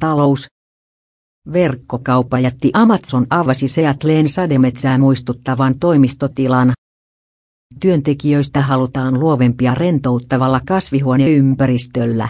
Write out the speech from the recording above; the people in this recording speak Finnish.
Talous. Verkkokaupajätti Amazon avasi Seattleen sademetsää muistuttavan toimistotilan. Työntekijöistä halutaan luovempia rentouttavalla kasvihuoneympäristöllä.